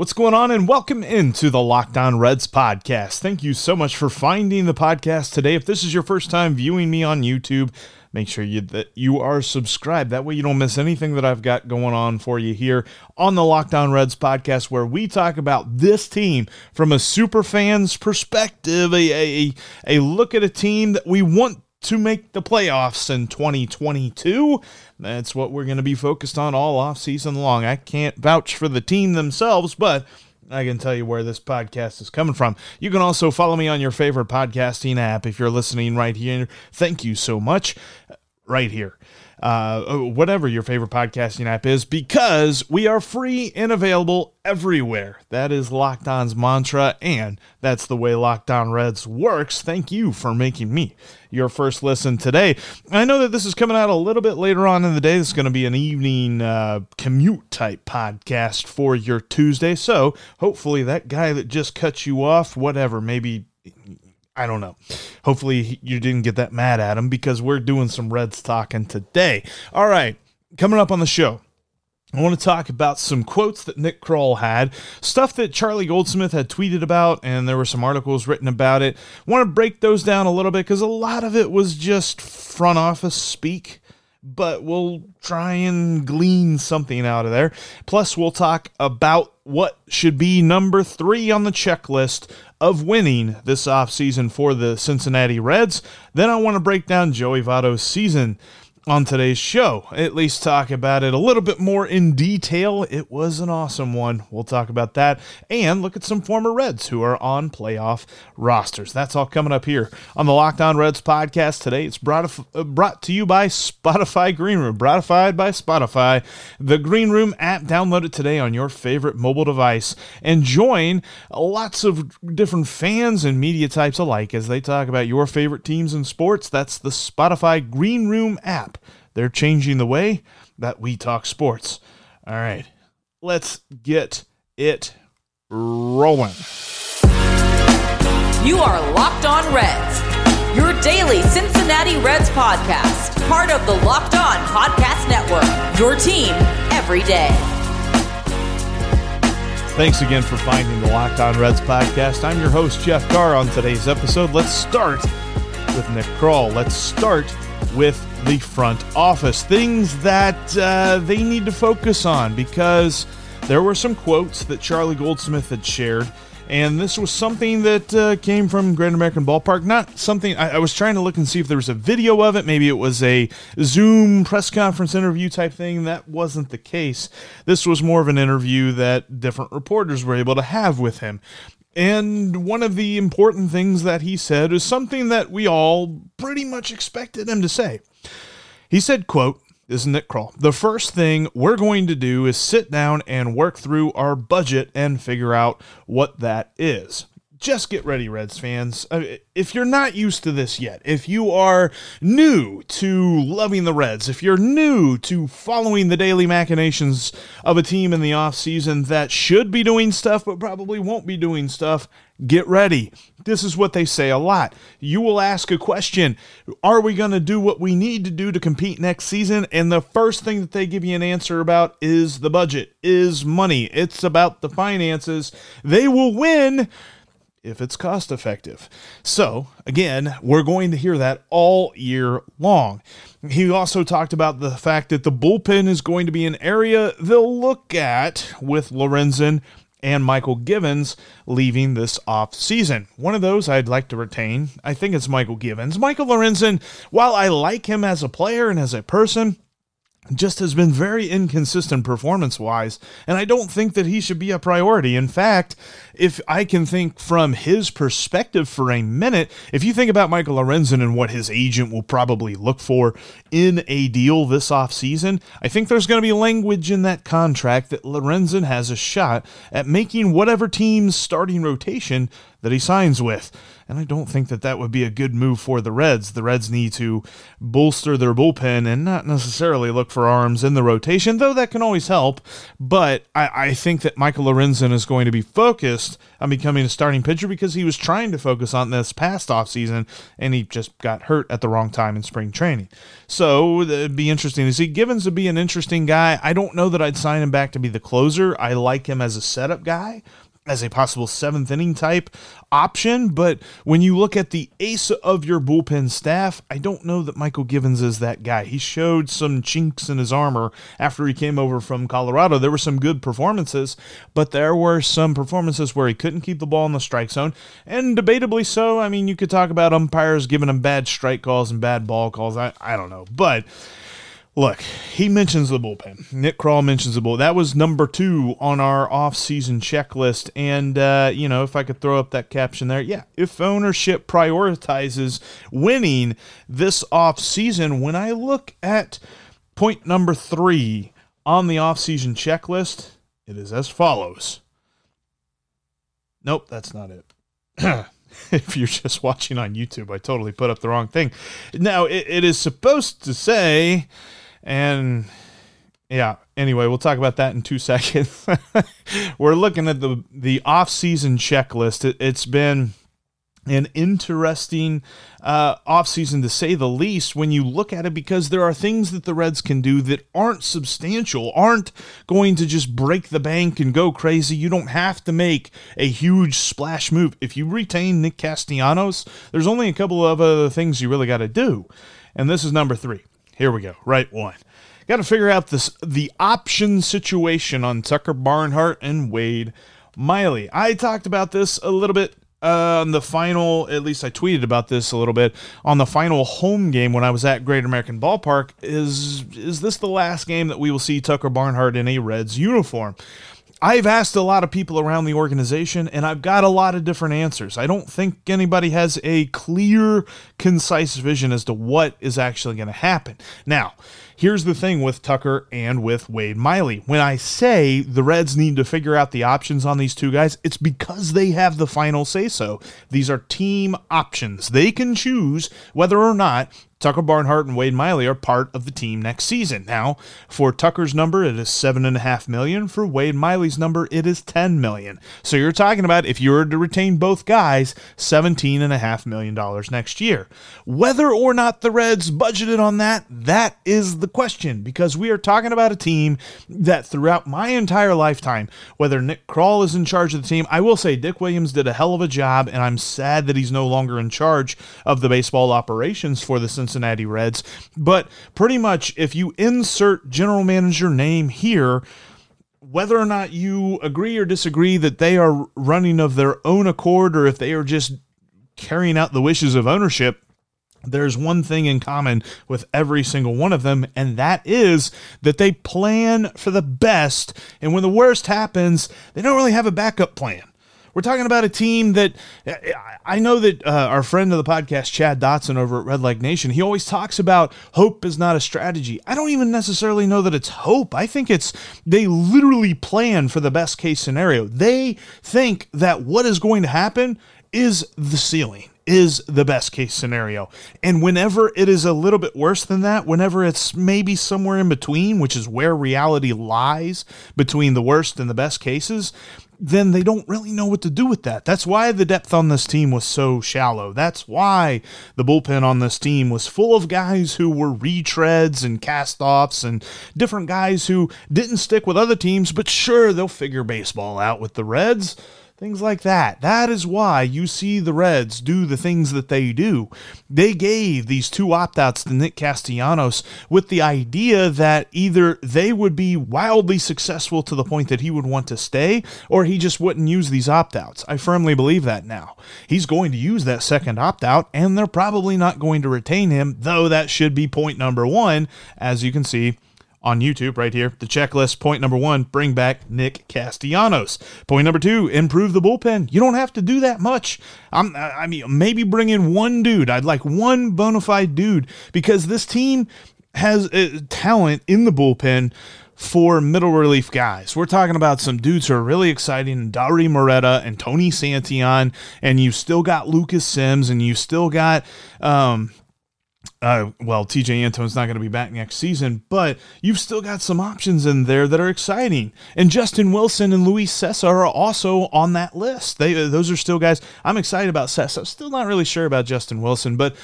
What's going on, and welcome into the Locked On Reds podcast. Thank you so much for finding the podcast today. If this is your first time viewing me on YouTube, make sure you that you are subscribed. That way, you don't miss anything that I've got going on for you here on the Locked On Reds podcast, where we talk about this team from a super fan's perspective, a, a, a look at a team that we want to make the playoffs in 2022. That's what we're going to be focused on all off season long. I can't vouch for the team themselves, but I can tell you where this podcast is coming from. You can also follow me on your favorite podcasting app if you're listening right here. Thank you so much. Right here uh, whatever your favorite podcasting app is, because we are free and available everywhere. That is Locked On's mantra, and that's the way Locked On Reds works. Thank you for making me your first listen today. I know that this is coming out a little bit later on in the day. This is going to be an evening uh, commute type podcast for your Tuesday. So hopefully, that guy that just cut you off, whatever, maybe I don't know. Hopefully, you didn't get that mad at him because we're doing some Reds talking today. All right, coming up on the show. I want to talk about some quotes that Nick Krall had, stuff that Charlie Goldsmith had tweeted about, and there were some articles written about it. I want to break those down a little bit because a lot of it was just front office speak, but we'll try and glean something out of there. Plus, we'll talk about what should be number three on the checklist of winning this offseason for the Cincinnati Reds. Then I want to break down Joey Votto's season on today's show. At least talk about it a little bit more in detail. It was an awesome one. We'll talk about that and look at some former Reds who are on playoff rosters. That's all coming up here on the Locked On Reds podcast today. It's brought, uh, brought to you by Spotify Green Room, brotified by Spotify. The Green Room app, download it today on your favorite mobile device and join lots of different fans and media types alike as they talk about your favorite teams and sports. That's the Spotify Green Room app. They're changing the way that we talk sports. All right, let's get it rolling. You are Locked On Reds, your daily Cincinnati Reds podcast, part of the Locked On Podcast Network, your team every day. Thanks again for finding the Locked On Reds podcast. I'm your host, Jeff Carr. On today's episode, let's start with Nick Krall. Let's start with the front office, things that uh, they need to focus on because there were some quotes that Charlie Goldsmith had shared. And this was something that uh, came from Great American Ballpark. Not something I, I, was trying to look and see if there was a video of it. Maybe it was a Zoom press conference interview type thing. That wasn't the case. This was more of an interview that different reporters were able to have with him. And one of the important things that he said is something that we all pretty much expected him to say. He said, quote, this is Nick Krall. The first thing we're going to do is sit down and work through our budget and figure out what that is just get ready, Reds fans. Uh, if you're not used to this yet, if you are new to loving the Reds, if you're new to following the daily machinations of a team in the offseason that should be doing stuff but probably won't be doing stuff, get ready. This is what they say a lot. You will ask a question Are we going to do what we need to do to compete next season? And the first thing that they give you an answer about is the budget, is money. It's about the finances. They will win if it's cost effective. So, again, we're going to hear that all year long. He also talked about the fact that the bullpen is going to be an area they'll look at with Lorenzen and Michael Givens leaving this off season. One of those I'd like to retain. I think it's Michael Givens. Michael Lorenzen, while I like him as a player and as a person, just has been very inconsistent performance wise, and I don't think that he should be a priority. In fact, if I can think from his perspective for a minute, if you think about Michael Lorenzen and what his agent will probably look for in a deal this offseason, I think there's going to be language in that contract that Lorenzen has a shot at making whatever team's starting rotation that he signs with. And I don't think that that would be a good move for the Reds. The Reds need to bolster their bullpen and not necessarily look for arms in the rotation, though that can always help. But I, I think that Michael Lorenzen is going to be focused on becoming a starting pitcher because he was trying to focus on this past offseason and he just got hurt at the wrong time in spring training. So uh, it'd be interesting to see. Givens would be an interesting guy. I don't know that I'd sign him back to be the closer. I like him as a setup guy as a possible seventh inning type option. But when you look at the ace of your bullpen staff, I don't know that Michael Givens is that guy. He showed some chinks in his armor after he came over from Colorado. There were some good performances, but there were some performances where he couldn't keep the ball in the strike zone, and debatably so. I mean, you could talk about umpires giving him bad strike calls and bad ball calls. I, I don't know. But Look, he mentions the bullpen. Nick Krall mentions the bull. That was number two on our off-season checklist. And uh, you know, if I could throw up that caption there, yeah. If ownership prioritizes winning this off-season, when I look at point number three on the off-season checklist, it is as follows. Nope, that's not it. if you're just watching on YouTube, I totally put up the wrong thing. Now, it, it is supposed to say and yeah, anyway, we'll talk about that in two seconds. We're looking at the the off-season checklist. It, has been an interesting uh, offseason to say the least when you look at it because there are things that the Reds can do that aren't substantial, aren't going to just break the bank and go crazy. You don't have to make a huge splash move. If you retain Nick Castellanos, there's only a couple of other things you really got to do. And this is number three. Here we go. Right one. Got to figure out this the option situation on Tucker Barnhart and Wade Miley. I talked about this a little bit uh, on the final, at least I tweeted about this a little bit on the final home game when I was at Great American Ballpark. Is is this the last game that we will see Tucker Barnhart in a Reds uniform? I've asked a lot of people around the organization and I've got a lot of different answers. I don't think anybody has a clear, concise vision as to what is actually going to happen. Now, Here's the thing with Tucker and with Wade Miley. When I say the Reds need to figure out the options on these two guys, it's because they have the final say so. These are team options. They can choose whether or not Tucker Barnhart and Wade Miley are part of the team next season. Now, for Tucker's number, it is seven and a half million. For Wade Miley's number, it is ten million. So you're talking about if you were to retain both guys, seventeen and a half million dollars next year. Whether or not the Reds budgeted on that, that is the question. Because we are talking about a team that throughout my entire lifetime, whether Nick Krall is in charge of the team, I will say Dick Williams did a hell of a job, and I'm sad that he's no longer in charge of the baseball operations for the Cincinnati Reds. But pretty much, if you insert general manager name here, whether or not you agree or disagree that they are running of their own accord or if they are just carrying out the wishes of ownership, there's one thing in common with every single one of them, and that is that they plan for the best. And when the worst happens, they don't really have a backup plan. We're talking about a team that I know that uh, our friend of the podcast, Chad Dotson over at Redleg Nation, he always talks about hope is not a strategy. I don't even necessarily know that it's hope. I think it's they literally plan for the best case scenario. They think that what is going to happen is the ceiling is the best case scenario. And whenever it is a little bit worse than that, whenever it's maybe somewhere in between, which is where reality lies between the worst and the best cases, then they don't really know what to do with that. That's why the depth on this team was so shallow. That's why the bullpen on this team was full of guys who were retreads and cast offs and different guys who didn't stick with other teams, but sure, they'll figure baseball out with the Reds. Things like that. That is why you see the Reds do the things that they do. They gave these two opt outs to Nick Castellanos with the idea that either they would be wildly successful to the point that he would want to stay, or he just wouldn't use these opt outs. I firmly believe that now. He's going to use that second opt out, and they're probably not going to retain him, though that should be point number one, as you can see on YouTube right here. The checklist point number one bring back Nick Castellanos. Point number two improve the bullpen. You don't have to do that much. I'm, I mean, maybe bring in one dude. I'd like one bona fide dude because this team has uh, talent in the bullpen for middle relief guys. We're talking about some dudes who are really exciting, Dauri Moreta and Tony Santillan, and you've still got Lucas Sims, and you still got um, uh, well, Tejay Antone's not going to be back next season, but you've still got some options in there that are exciting. And Justin Wilson and Luis Cessa are also on that list. They uh, those are still guys I'm excited about. Cessa, still not really sure about Justin Wilson, but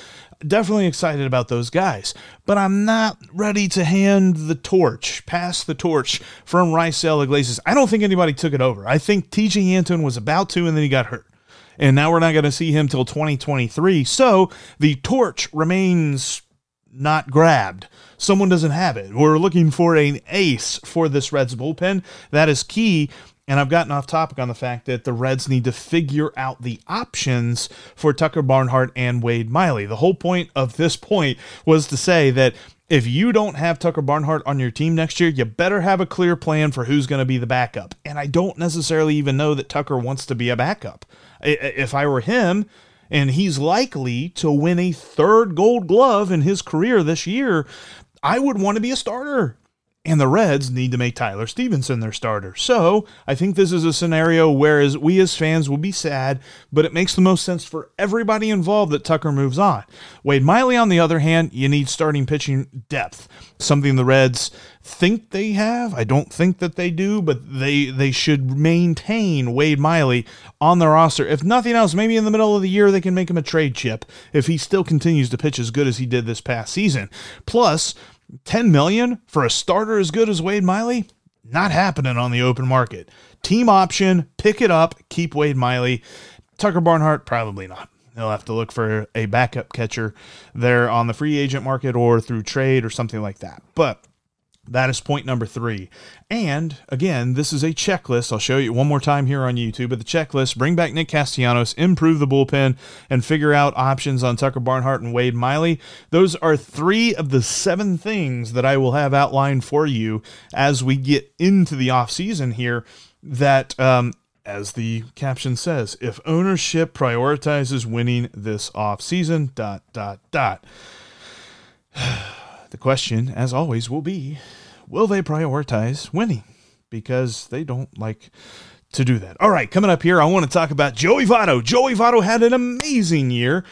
definitely excited about those guys. But I'm not ready to hand the torch, pass the torch from Raisel Iglesias. I don't think anybody took it over. I think Tejay Antone was about to, and then he got hurt. And now we're not going to see him till 2023. So the torch remains not grabbed. Someone doesn't have it. We're looking for an ace for this Reds bullpen. That is key and I've gotten off topic on the fact that the Reds need to figure out the options for Tucker Barnhart and Wade Miley. The whole point of this point was to say that if you don't have Tucker Barnhart on your team next year, you better have a clear plan for who's going to be the backup. And I don't necessarily even know that Tucker wants to be a backup. If I were him, and he's likely to win a third gold glove in his career this year, I would want to be a starter and the Reds need to make Tyler Stephenson their starter. So I think this is a scenario where we as fans will be sad, but it makes the most sense for everybody involved that Tucker moves on. Wade Miley, on the other hand, you need starting pitching depth, something the Reds think they have. I don't think that they do, but they they should maintain Wade Miley on the roster. If nothing else, maybe in the middle of the year they can make him a trade chip if he still continues to pitch as good as he did this past season. Plus 10 million for a starter as good as Wade Miley? Not happening on the open market. Team option, pick it up, keep Wade Miley. Tucker Barnhart, probably not. He'll have to look for a backup catcher there on the free agent market or through trade or something like that. But that is point number three. And again, this is a checklist. I'll show you one more time here on YouTube. But the checklist bring back Nick Castellanos, improve the bullpen, and figure out options on Tucker Barnhart and Wade Miley. Those are three of the seven things that I will have outlined for you as we get into the offseason here. That, um, as the caption says, if ownership prioritizes winning this offseason, dot, dot, dot. The question, as always, will be will they prioritize winning? Because they don't like to do that. All right, coming up here, I want to talk about Joey Votto. Joey Votto had an amazing year.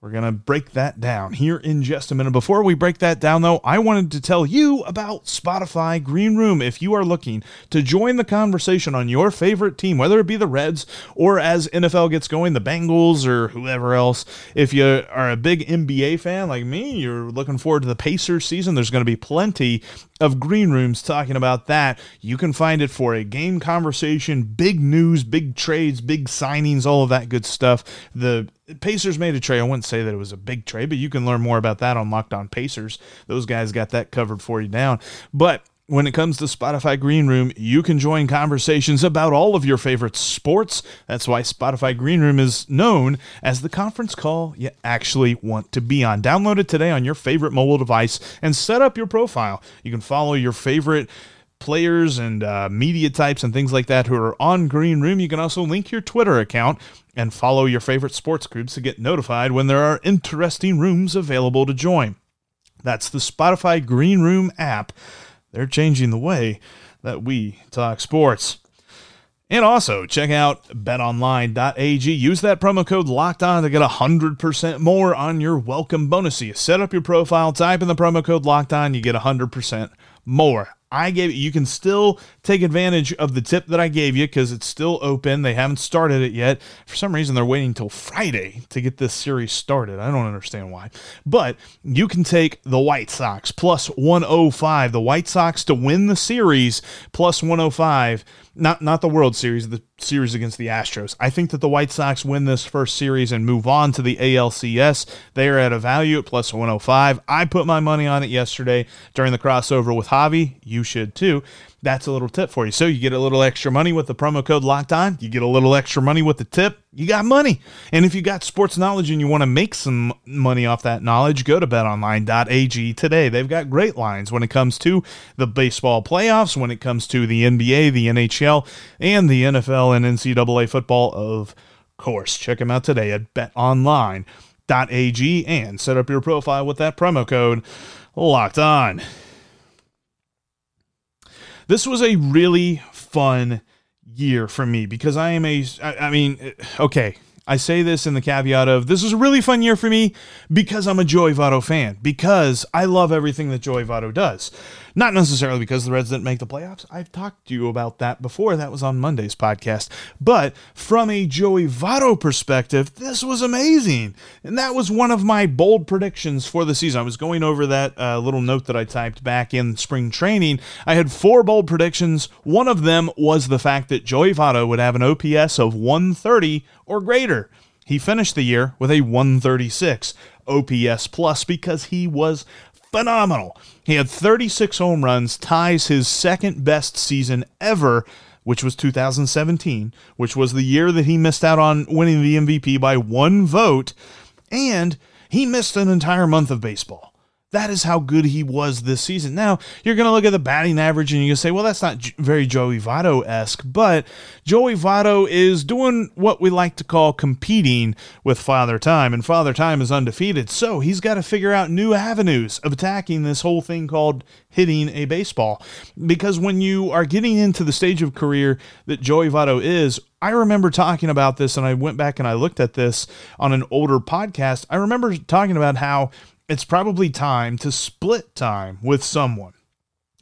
We're going to break that down here in just a minute. Before we break that down, though, I wanted to tell you about Spotify Green Room. If you are looking to join the conversation on your favorite team, whether it be the Reds or as NFL gets going, the Bengals or whoever else, if you are a big NBA fan like me, you're looking forward to the Pacers season, there's going to be plenty of green rooms talking about that. You can find it for a game conversation, big news, big trades, big signings, all of that good stuff. The Pacers made a trade. I wouldn't say that it was a big trade, but you can learn more about that on Locked On Pacers. Those guys got that covered for you down. But when it comes to Spotify Green Room, you can join conversations about all of your favorite sports. That's why Spotify Green Room is known as the conference call you actually want to be on. Download it today on your favorite mobile device and set up your profile. You can follow your favorite players and uh, media types and things like that who are on Green Room. You can also link your Twitter account and follow your favorite sports groups to get notified when there are interesting rooms available to join. That's the Spotify Green Room app. They're changing the way that we talk sports. And also, check out betonline.ag. Use that promo code locked on to get 100% more on your welcome bonus. So you set up your profile, type in the promo code locked on, you get 100% more. I gave you can still take advantage of the tip that I gave you because it's still open. They haven't started it yet. For some reason, they're waiting until Friday to get this series started. I don't understand why. But you can take the White Sox plus 105, the White Sox to win the series plus 105 not not the World Series, the series against the Astros. I think that the White Sox win this first series and move on to the ALCS. They are at a value at plus 105. I put my money on it yesterday during the crossover with Javi. You should too that's a little tip for you. So you get a little extra money with the promo code locked on. You get a little extra money with the tip. You got money. And if you got sports knowledge and you want to make some money off that knowledge, go to betonline.ag today. They've got great lines when it comes to the baseball playoffs, when it comes to the NBA, the NHL, and the NFL and NCAA football, of course. Check them out today at betonline.ag and set up your profile with that promo code locked on. This was a really fun year for me because I am a, I, I mean, okay, I say this in the caveat of this was a really fun year for me because I'm a Joey Votto fan, because I love everything that Joey Votto does. Not necessarily because the Reds didn't make the playoffs. I've talked to you about that before. That was on Monday's podcast. But from a Joey Votto perspective, this was amazing. And that was one of my bold predictions for the season. I was going over that uh, little note that I typed back in spring training. I had four bold predictions. One of them was the fact that Joey Votto would have an OPS of 130 or greater. He finished the year with a 136 OPS plus because he was phenomenal. He had 36 home runs, ties his second best season ever, which was 2017, which was the year that he missed out on winning the MVP by one vote, and he missed an entire month of baseball. That is how good he was this season. Now, you're going to look at the batting average and you're going to say, well, that's not very Joey Votto esque, but Joey Votto is doing what we like to call competing with Father Time, and Father Time is undefeated. So he's got to figure out new avenues of attacking this whole thing called hitting a baseball. Because when you are getting into the stage of career that Joey Votto is, I remember talking about this and I went back and I looked at this on an older podcast. I remember talking about how it's probably time to split time with someone.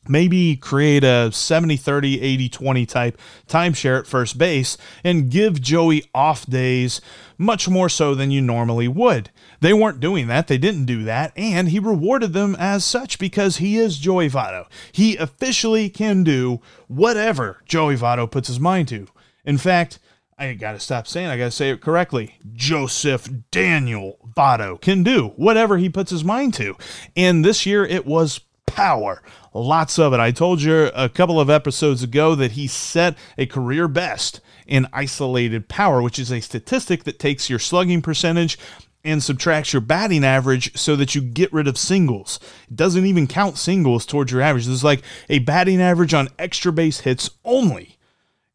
Maybe create a 70 30, 80 20 type timeshare at first base and give Joey off days much more so than you normally would. They weren't doing that. They didn't do that. And he rewarded them as such because he is Joey Votto. He officially can do whatever Joey Votto puts his mind to. In fact, I gotta stop saying, I gotta say it correctly. Joseph Daniel Votto can do whatever he puts his mind to. And this year it was power. Lots of it. I told you a couple of episodes ago that he set a career best in isolated power, which is a statistic that takes your slugging percentage and subtracts your batting average so that you get rid of singles. It doesn't even count singles towards your average. Is like a batting average on extra base hits only.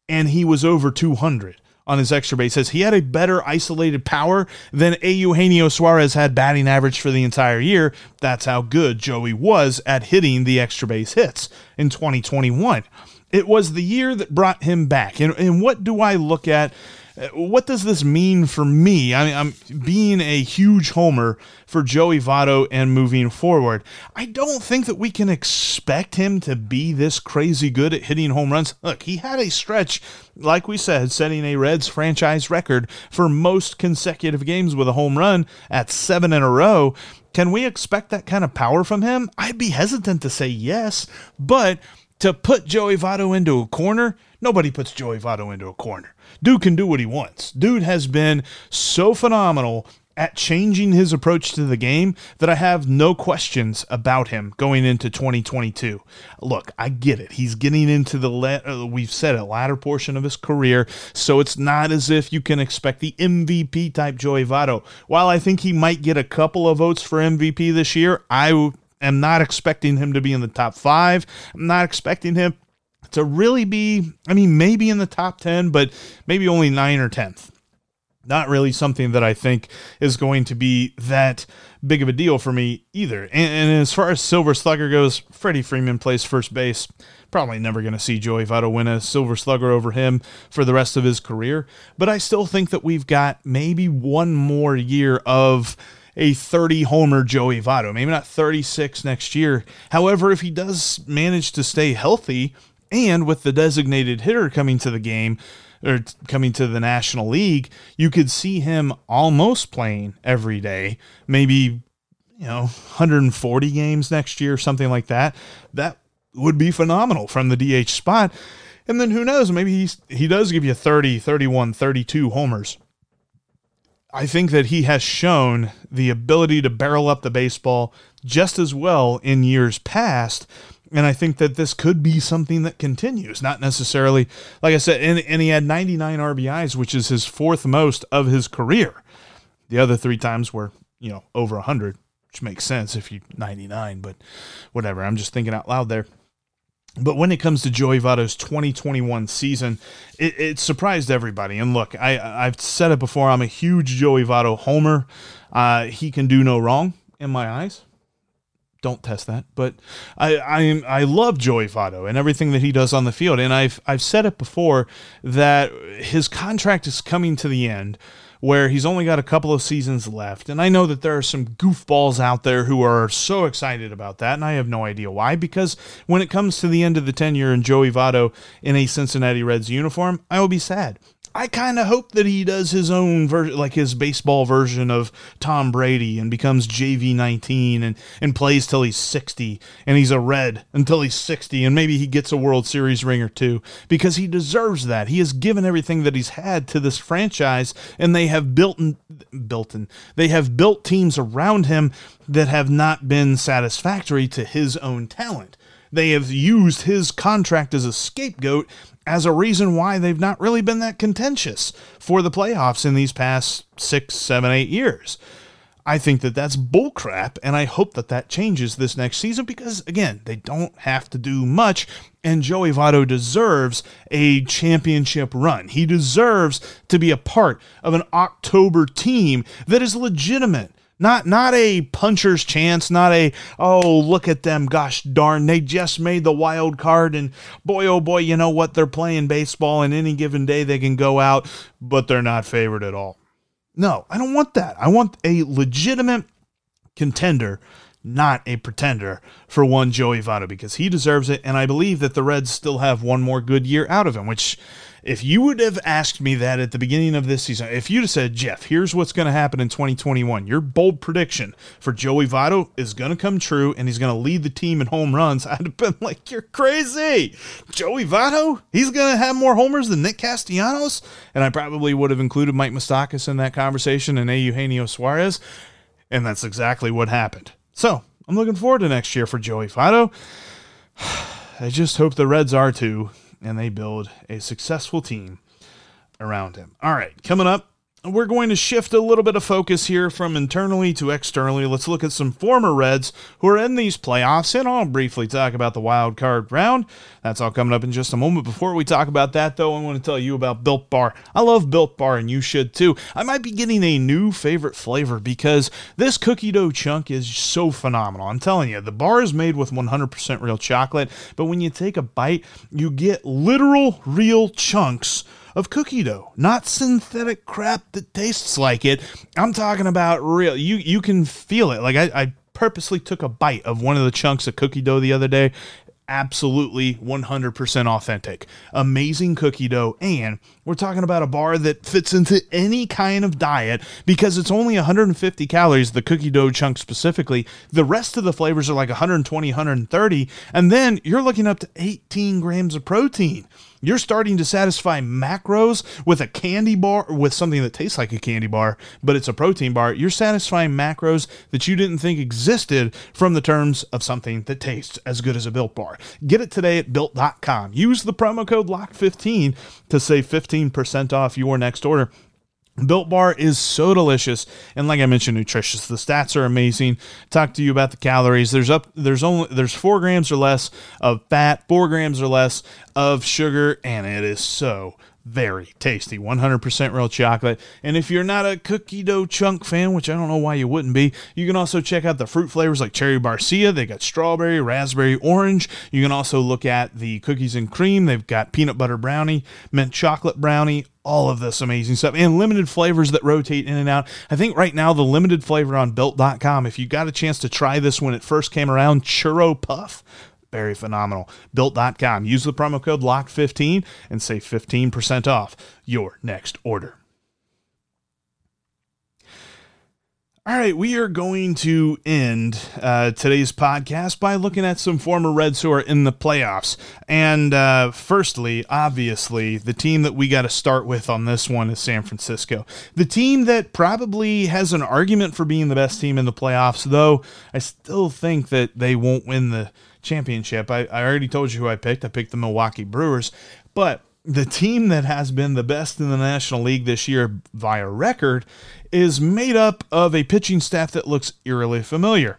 And he was over 200 on his extra base says he had a better isolated power than A. Eugenio Suarez had batting average for the entire year. That's how good Joey was at hitting the extra base hits in 2021. It was the year that brought him back. And, and what do I look at? Uh, what does this mean for me? I mean, I'm being a huge homer for Joey Votto and moving forward. I don't think that we can expect him to be this crazy good at hitting home runs. Look, he had a stretch, like we said, setting a Reds franchise record for most consecutive games with a home run at seven in a row. Can we expect that kind of power from him? I'd be hesitant to say yes, but to put Joey Votto into a corner, nobody puts Joey Votto into a corner. Dude can do what he wants. Dude has been so phenomenal at changing his approach to the game that I have no questions about him going into 2022. Look, I get it. He's getting into the uh, we've said a latter portion of his career, so it's not as if you can expect the MVP type Joey Votto. While I think he might get a couple of votes for MVP this year, I am not expecting him to be in the top five. I'm not expecting him to really be, I mean, maybe in the top 10, but maybe only 9 or 10th. Not really something that I think is going to be that big of a deal for me either. And, and as far as Silver Slugger goes, Freddie Freeman plays first base. Probably never going to see Joey Votto win a Silver Slugger over him for the rest of his career. But I still think that we've got maybe one more year of a 30 homer Joey Votto. Maybe not 36 next year. However, if he does manage to stay healthy and with the designated hitter coming to the game or coming to the National League, you could see him almost playing every day. Maybe you know 140 games next year, something like that. That would be phenomenal from the DH spot. And then who knows, maybe he's, he does give you 30, 31, 32 homers. I think that he has shown the ability to barrel up the baseball just as well in years past. And I think that this could be something that continues, not necessarily, like I said, and, and he had 99 RBIs, which is his fourth most of his career. The other three times were, you know, over 100, which makes sense if you 99, but whatever. I'm just thinking out loud there. But when it comes to Joey Votto's 2021 season, it, it, surprised everybody. And look, I, I've said it before. I'm a huge Joey Votto homer. Uh, he can do no wrong in my eyes. don't test that. But I I I love Joey Votto and everything that he does on the field. And I've I've said it before that his contract is coming to the end where he's only got a couple of seasons left. And I know that there are some goofballs out there who are so excited about that, and I have no idea why, because when it comes to the end of the tenure and Joey Votto in a Cincinnati Reds uniform, I will be sad. I kind of hope that he does his own version, like his baseball version of Tom Brady, and becomes JV 19 and, and plays till he's 60, and he's a Red until he's 60, and maybe he gets a World Series ring or two because he deserves that. He has given everything that he's had to this franchise, and they have built built in, they have built teams around him that have not been satisfactory to his own talent. They have used his contract as a scapegoat as a reason why they've not really been that contentious for the playoffs in these past six, seven, eight years. I think that that's bullcrap, and I hope that that changes this next season because, again, they don't have to do much, and Joey Votto deserves a championship run. He deserves to be a part of an October team that is legitimate not not a puncher's chance, not a oh look at them, gosh darn, they just made the wild card and boy oh boy, you know what, they're playing baseball and any given day they can go out, but they're not favored at all. No, I don't want that. I want a legitimate contender, not a pretender for one Joey Votto because he deserves it and I believe that the Reds still have one more good year out of him, which if you would have asked me that at the beginning of this season, if you'd have said, Jeff, here's what's going to happen in 2021, your bold prediction for Joey Votto is going to come true and he's going to lead the team in home runs, I'd have been like, you're crazy. Joey Votto? He's going to have more homers than Nick Castellanos? And I probably would have included Mike Moustakas in that conversation and A. Eugenio Suarez. And that's exactly what happened. So I'm looking forward to next year for Joey Votto. I just hope the Reds are too and they build a successful team around him. All right, coming up, we're going to shift a little bit of focus here from internally to externally. Let's look at some former Reds who are in these playoffs, and I'll briefly talk about the wild card round. That's all coming up in just a moment. Before we talk about that, though, I want to tell you about Built Bar. I love Built Bar, and you should too. I might be getting a new favorite flavor because this cookie dough chunk is so phenomenal. I'm telling you, the bar is made with 100% real chocolate, but when you take a bite, you get literal real chunks of cookie dough, not synthetic crap that tastes like it. I'm talking about real. You you can feel it. Like I, I purposely took a bite of one of the chunks of cookie dough the other day absolutely 100% authentic. Amazing cookie dough. And we're talking about a bar that fits into any kind of diet because it's only 150 calories, the cookie dough chunk specifically. The rest of the flavors are like 120, 130. And then you're looking up to 18 grams of protein. You're starting to satisfy macros with a candy bar, with something that tastes like a candy bar, but it's a protein bar. You're satisfying macros that you didn't think existed from the terms of something that tastes as good as a built bar. Get it today at built.com. Use the promo code LOCK15 to save 15% off your next order. Built Bar is so delicious and like I mentioned nutritious. The stats are amazing. Talk to you about the calories. There's up there's only there's 4 grams or less of fat, 4 grams or less of sugar and it is so very tasty 100% real chocolate and if you're not a cookie dough chunk fan which i don't know why you wouldn't be you can also check out the fruit flavors like cherry barcia they got strawberry raspberry orange you can also look at the cookies and cream they've got peanut butter brownie mint chocolate brownie all of this amazing stuff and limited flavors that rotate in and out. I think right now the limited flavor on built.com, if you got a chance to try this when it first came around, churro puff, very phenomenal. Built.com. Use the promo code LOCK15 and save 15% off your next order. All right, we are going to end uh, today's podcast by looking at some former Reds who are in the playoffs. And uh, firstly, obviously, the team that we got to start with on this one is San Francisco. The team that probably has an argument for being the best team in the playoffs, though I still think that they won't win the championship. I, I already told you who I picked. I picked the Milwaukee Brewers. But the team that has been the best in the National League this year via record is made up of a pitching staff that looks eerily familiar.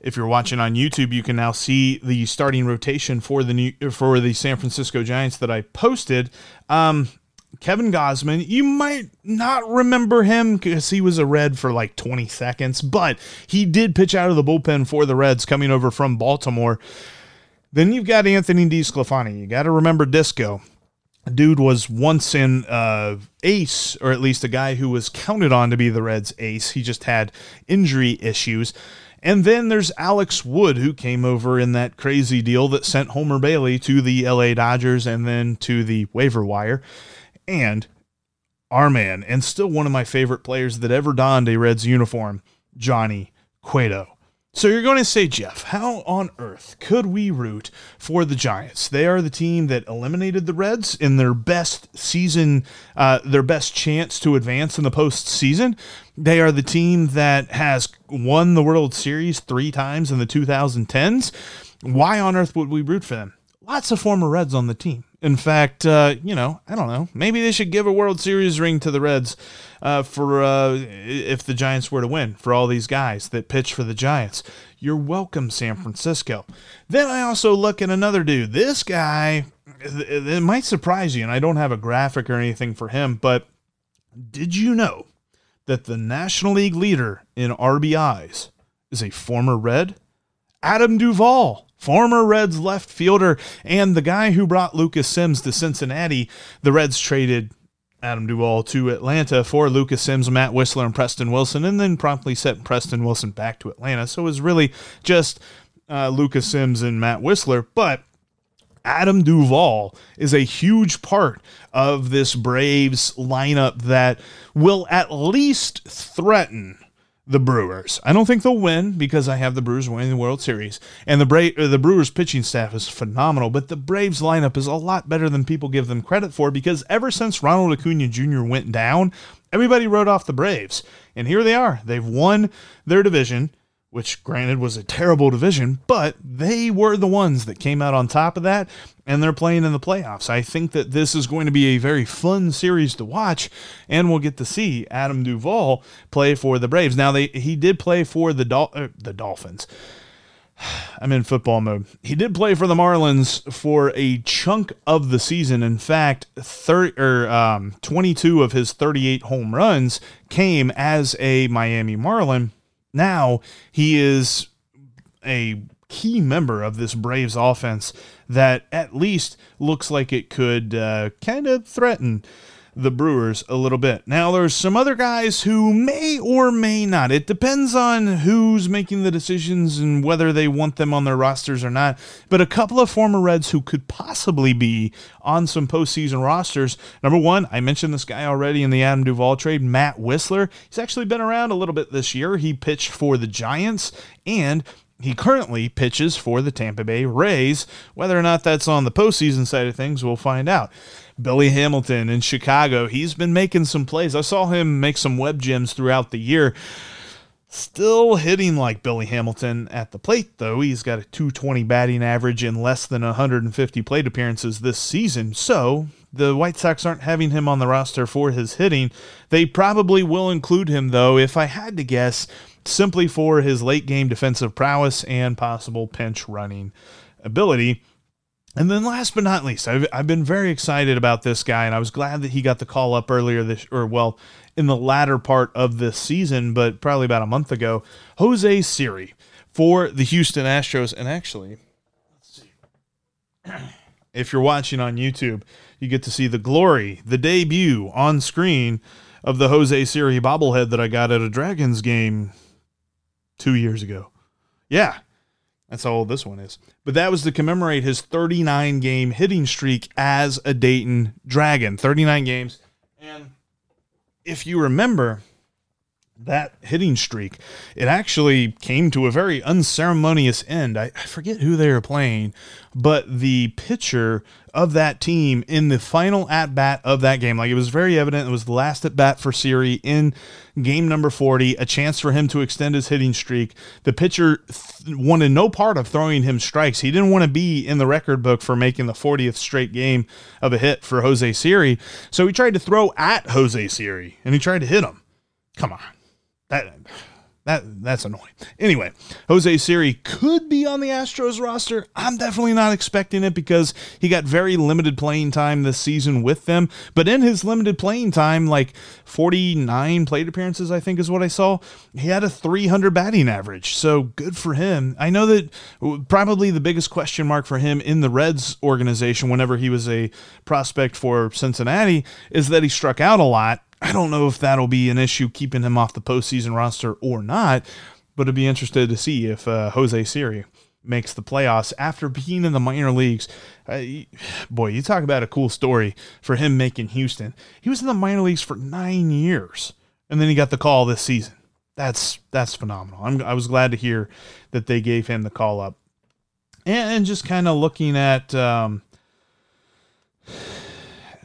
If you're watching on YouTube, you can now see the starting rotation for the new, for the San Francisco Giants that I posted. Um, Kevin Gausman, you might not remember him because he was a Red for like 20 seconds, but he did pitch out of the bullpen for the Reds coming over from Baltimore. Then you've got Anthony DeSclafani. You got to remember Disco. Dude was once in uh, ace, or at least a guy who was counted on to be the Reds' ace. He just had injury issues. And then there's Alex Wood, who came over in that crazy deal that sent Homer Bailey to the LA Dodgers and then to the waiver wire. And our man, and still one of my favorite players that ever donned a Reds uniform, Johnny Cueto. So you're going to say, Jeff, how on earth could we root for the Giants? They are the team that eliminated the Reds in their best season, uh, their best chance to advance in the postseason. They are the team that has won the World Series three times in the 2010s. Why on earth would we root for them? Lots of former Reds on the team. In fact, uh, you know, I don't know. Maybe they should give a World Series ring to the Reds uh, for uh, if the Giants were to win. For all these guys that pitch for the Giants, you're welcome, San Francisco. Then I also look at another dude. This guy, it might surprise you, and I don't have a graphic or anything for him, but did you know that the National League leader in RBIs is a former Red? Adam Duvall former Reds left fielder and the guy who brought Lucas Sims to Cincinnati. The Reds traded Adam Duvall to Atlanta for Lucas Sims, Matt Wisler, and Preston Wilson, and then promptly sent Preston Wilson back to Atlanta. So it was really just uh, Lucas Sims and Matt Wisler, but Adam Duvall is a huge part of this Braves lineup that will at least threaten the Brewers. I don't think they'll win because I have the Brewers winning the World Series, and the Bra- the Brewers pitching staff is phenomenal. But the Braves lineup is a lot better than people give them credit for because ever since Ronald Acuna Jr. went down, everybody wrote off the Braves, and here they are. They've won their division which granted was a terrible division, but they were the ones that came out on top of that, and they're playing in the playoffs. I think that this is going to be a very fun series to watch, and we'll get to see Adam Duvall play for the Braves. Now, they he did play for the Dol- uh, the Dolphins. I'm in football mode. He did play for the Marlins for a chunk of the season. In fact, 30 or um, 22 of his 38 home runs came as a Miami Marlin now he is a key member of this Braves offense that at least looks like it could uh, kind of threaten the Brewers a little bit. Now, there's some other guys who may or may not. It depends on who's making the decisions and whether they want them on their rosters or not. But a couple of former Reds who could possibly be on some postseason rosters. Number one, I mentioned this guy already in the Adam Duvall trade, Matt Wisler. He's actually been around a little bit this year. He pitched for the Giants and he currently pitches for the Tampa Bay Rays. Whether or not that's on the postseason side of things, we'll find out. Billy Hamilton in Chicago, he's been making some plays. I saw him make some web gems throughout the year. Still hitting like Billy Hamilton at the plate, though. He's got a 220 batting average in less than 150 plate appearances this season. So the White Sox aren't having him on the roster for his hitting. They probably will include him, though, if I had to guess, simply for his late game defensive prowess and possible pinch running ability. And then last but not least, I've, I've been very excited about this guy, and I was glad that he got the call up earlier this, or well, in the latter part of this season, but probably about a month ago. Jose Siri for the Houston Astros. And actually, let's see. if you're watching on YouTube, you get to see the glory, the debut on screen of the Jose Siri bobblehead that I got at a Dragons game two years ago. Yeah, that's how old this one is. But that was to commemorate his 39 game hitting streak as a Dayton Dragon. 39 games. And if you remember that hitting streak, it actually came to a very unceremonious end. I, I forget who they were playing, but the pitcher of that team in the final at bat of that game. Like it was very evident it was the last at bat for Siri in game number 40, a chance for him to extend his hitting streak. The pitcher th- wanted no part of throwing him strikes. He didn't want to be in the record book for making the 40th straight game of a hit for Jose Siri. So he tried to throw at Jose Siri and he tried to hit him. Come on. That That that's annoying. Anyway, Jose Siri could be on the Astros roster. I'm definitely not expecting it because he got very limited playing time this season with them. But in his limited playing time, like 49 plate appearances, I think is what I saw, he had a 300 batting average. So good for him. I know that probably the biggest question mark for him in the Reds organization whenever he was a prospect for Cincinnati is that he struck out a lot I don't know if that'll be an issue keeping him off the postseason roster or not, but I'd be interested to see if uh, Jose Siri makes the playoffs after being in the minor leagues. Uh, boy, you talk about a cool story for him making Houston. He was in the minor leagues for nine years, and then he got the call this season. That's that's phenomenal. I'm, i was glad to hear that they gave him the call up, and, and just kind of looking at. Um,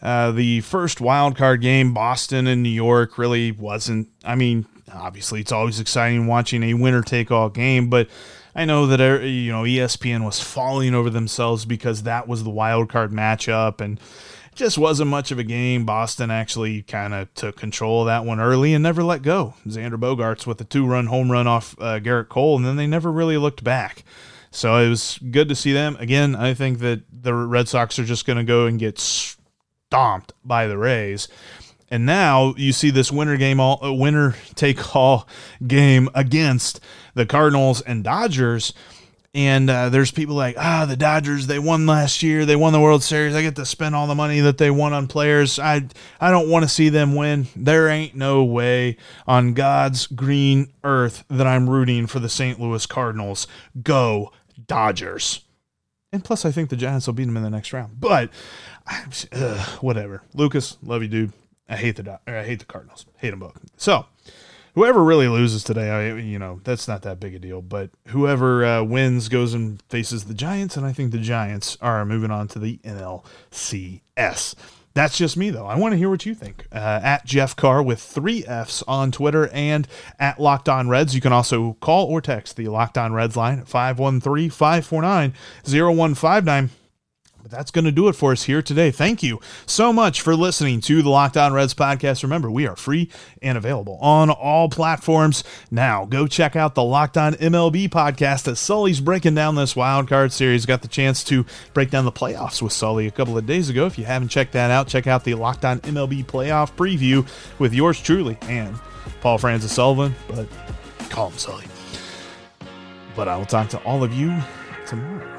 uh, the first wild card game, Boston and New York, really wasn't. I mean, obviously, it's always exciting watching a winner take all game, but I know that uh, you know ESPN was falling over themselves because that was the wild card matchup, and just wasn't much of a game. Boston actually kind of took control of that one early and never let go. Xander Bogaerts with a two-run home run off uh, Gerrit Cole, and then they never really looked back. So it was good to see them. Again, I think that the Red Sox are just going to go and get stomped by the Rays. And now you see this winner game all uh, winner take all game against the Cardinals and Dodgers. And uh, there's people like, ah, the Dodgers, they won last year. They won the World Series. I get to spend all the money that they won on players. I, I don't want to see them win. There ain't no way on God's green earth that I'm rooting for the St. Louis Cardinals. Go Dodgers. And plus, I think the Giants will beat them in the next round. But uh, whatever. Lucas, love you, dude. I hate the I hate the Cardinals. Hate them both. So, whoever really loses today, I you know that's not that big a deal. But whoever uh, wins goes and faces the Giants, and I think the Giants are moving on to the NLCS. That's just me, though. I want to hear what you think. Uh, at Jeff Carr with three F's on Twitter and at Locked On Reds. You can also call or text the Locked On Reds line at 513 549 0159. But that's going to do it for us here today. Thank you so much for listening to the Locked On Reds podcast. Remember, we are free and available on all platforms. Now, go check out the Locked On MLB podcast as Sully's breaking down this wild card series. Got the chance to break down the playoffs with Sully a couple of days ago. If you haven't checked that out, check out the Locked On MLB playoff preview with yours truly and Paul Francis Sullivan, but call him Sully. But I will talk to all of you tomorrow.